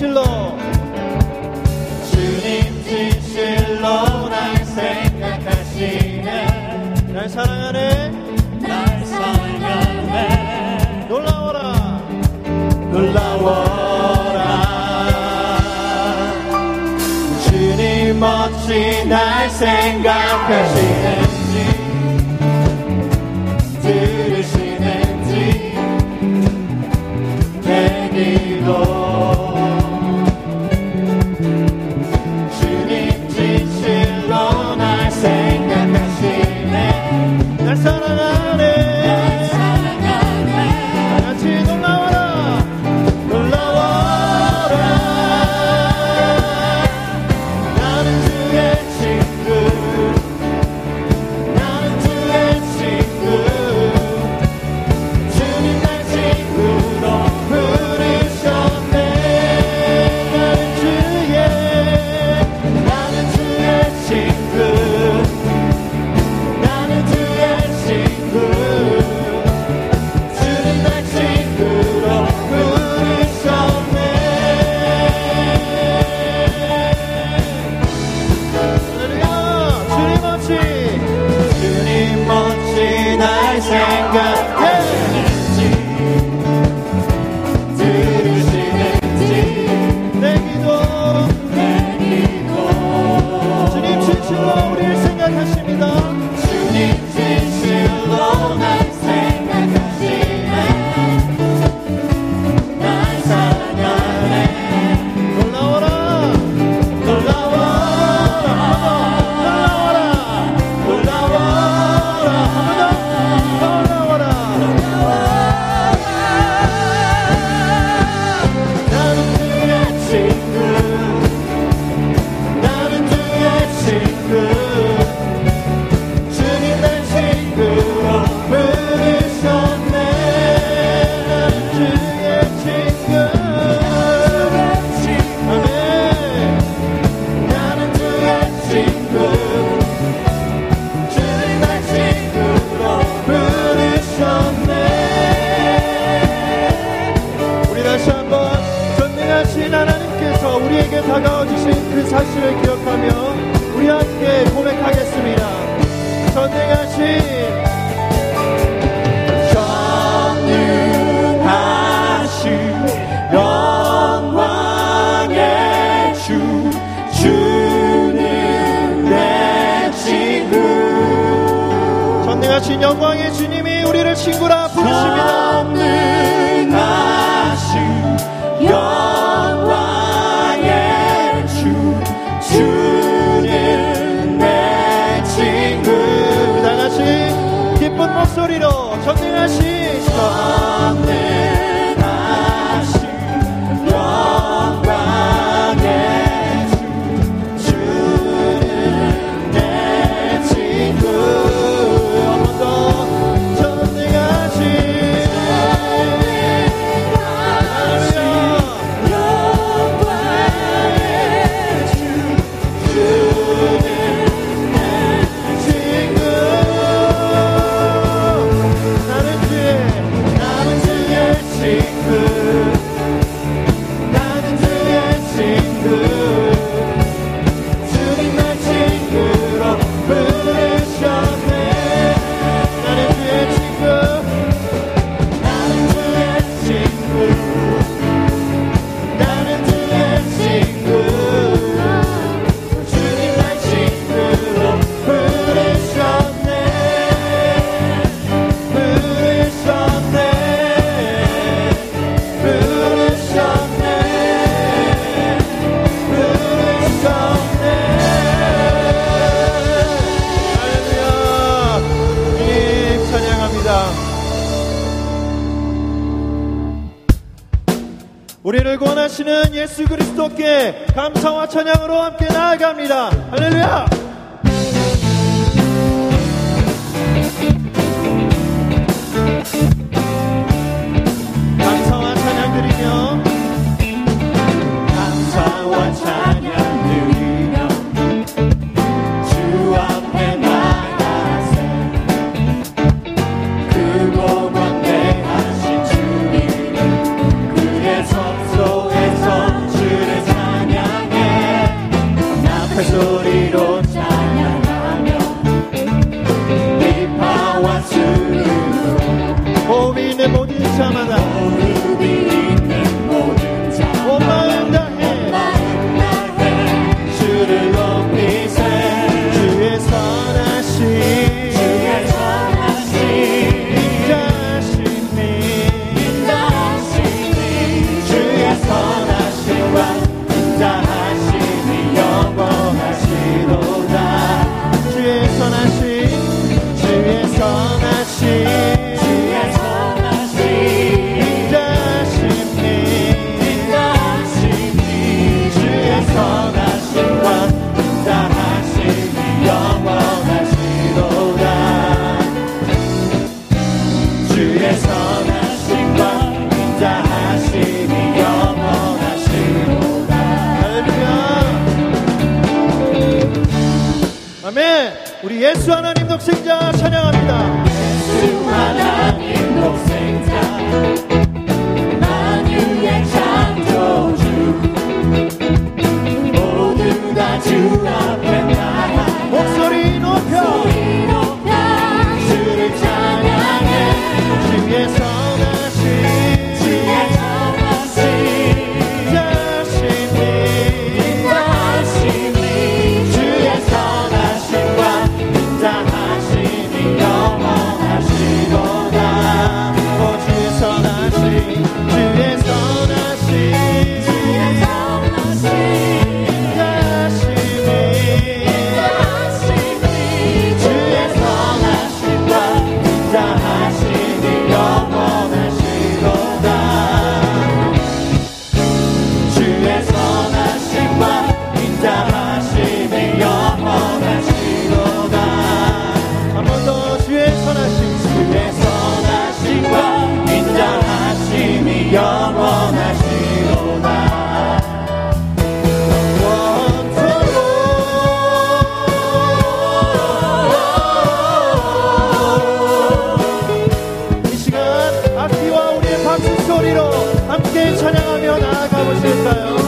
진실로. 주님 진실로 날 생각하시네. 날 사랑하네. 날 사랑하네. 놀라워라. 놀라워라. 주님 멋진 날 생각하시네. 우리를 구원하시는 예수 그리스도께 감사와 찬양으로 함께 나아갑니다. 할렐루야! 나가볼 수 있어요.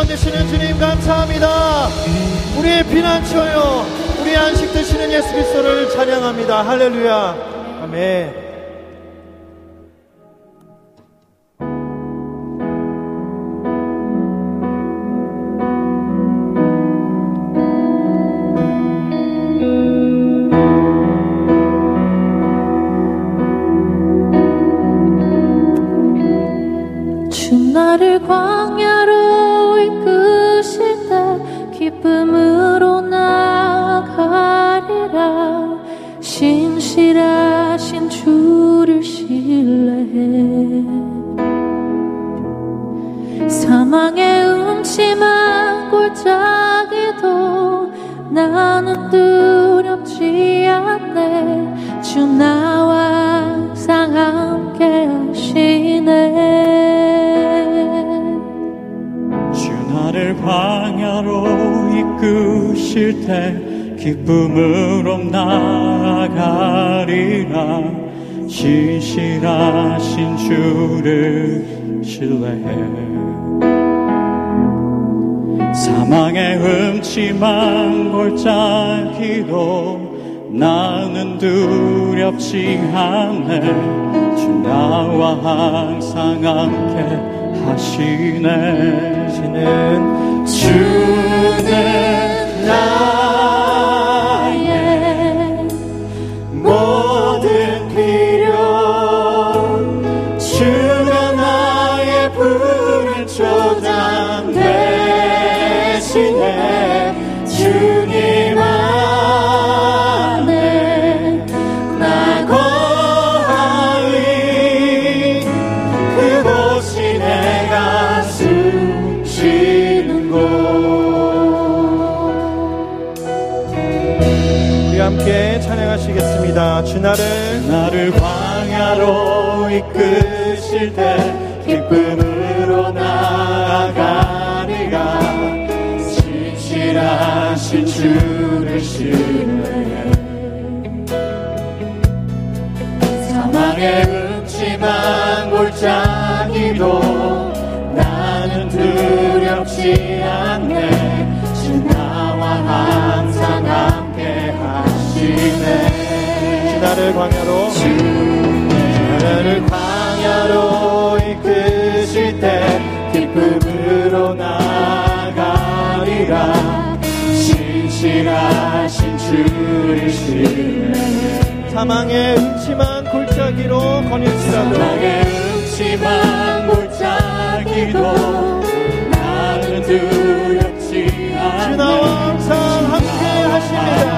소원 되시는 주님 감사합니다. 우리의 피난처요, 우리 안식 되시는 예수 그리스도를 찬양합니다. 할렐루야. 아멘. 나를 광야로 우리 끄실 때 기쁨으로 나가리라. 신실하신 주를 신뢰해. 사망의 음침한 골짜기도 나는 뜻 밑에 기쁨으로 나가리라. 진실하신 주를 신뢰해. 사망의 흠침한 골짜기도 나는 두렵지 않네. 주 나와 항상 함께 하시네. 주는 주는 주가 나의 불을 조장 대신에 나를. 나를 광야로 이끄실 때 기쁨으로 나아가리라. 신실하신 주를 신뢰해. 사망의 음침한 골짜 나를 광야로 나를 광야로 이끄실 때 기쁨으로 나가리라. 신실하신 주이시네 사망의 음침한 골짜기로 거닐지라도 사랑의 음침한 골짜기도 나는 두렵지 않네 주 나와 항상 함께 하십니다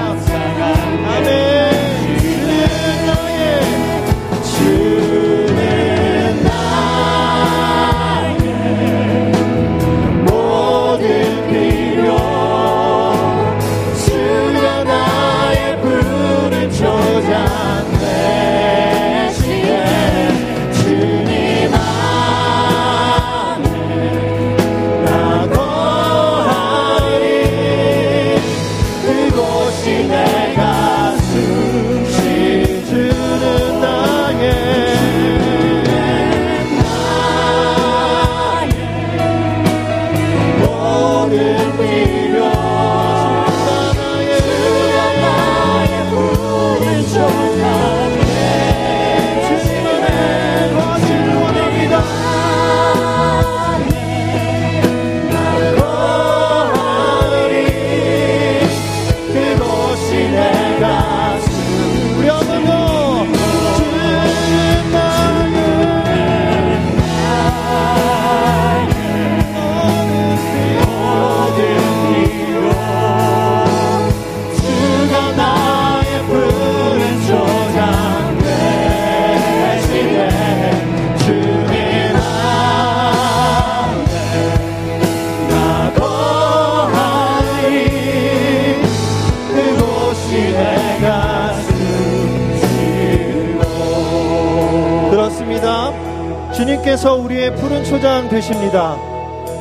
주님께서 우리의 푸른 초장 되십니다.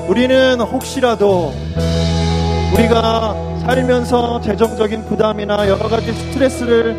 우리는 혹시라도 우리가 살면서 재정적인 부담이나 여러 가지 스트레스를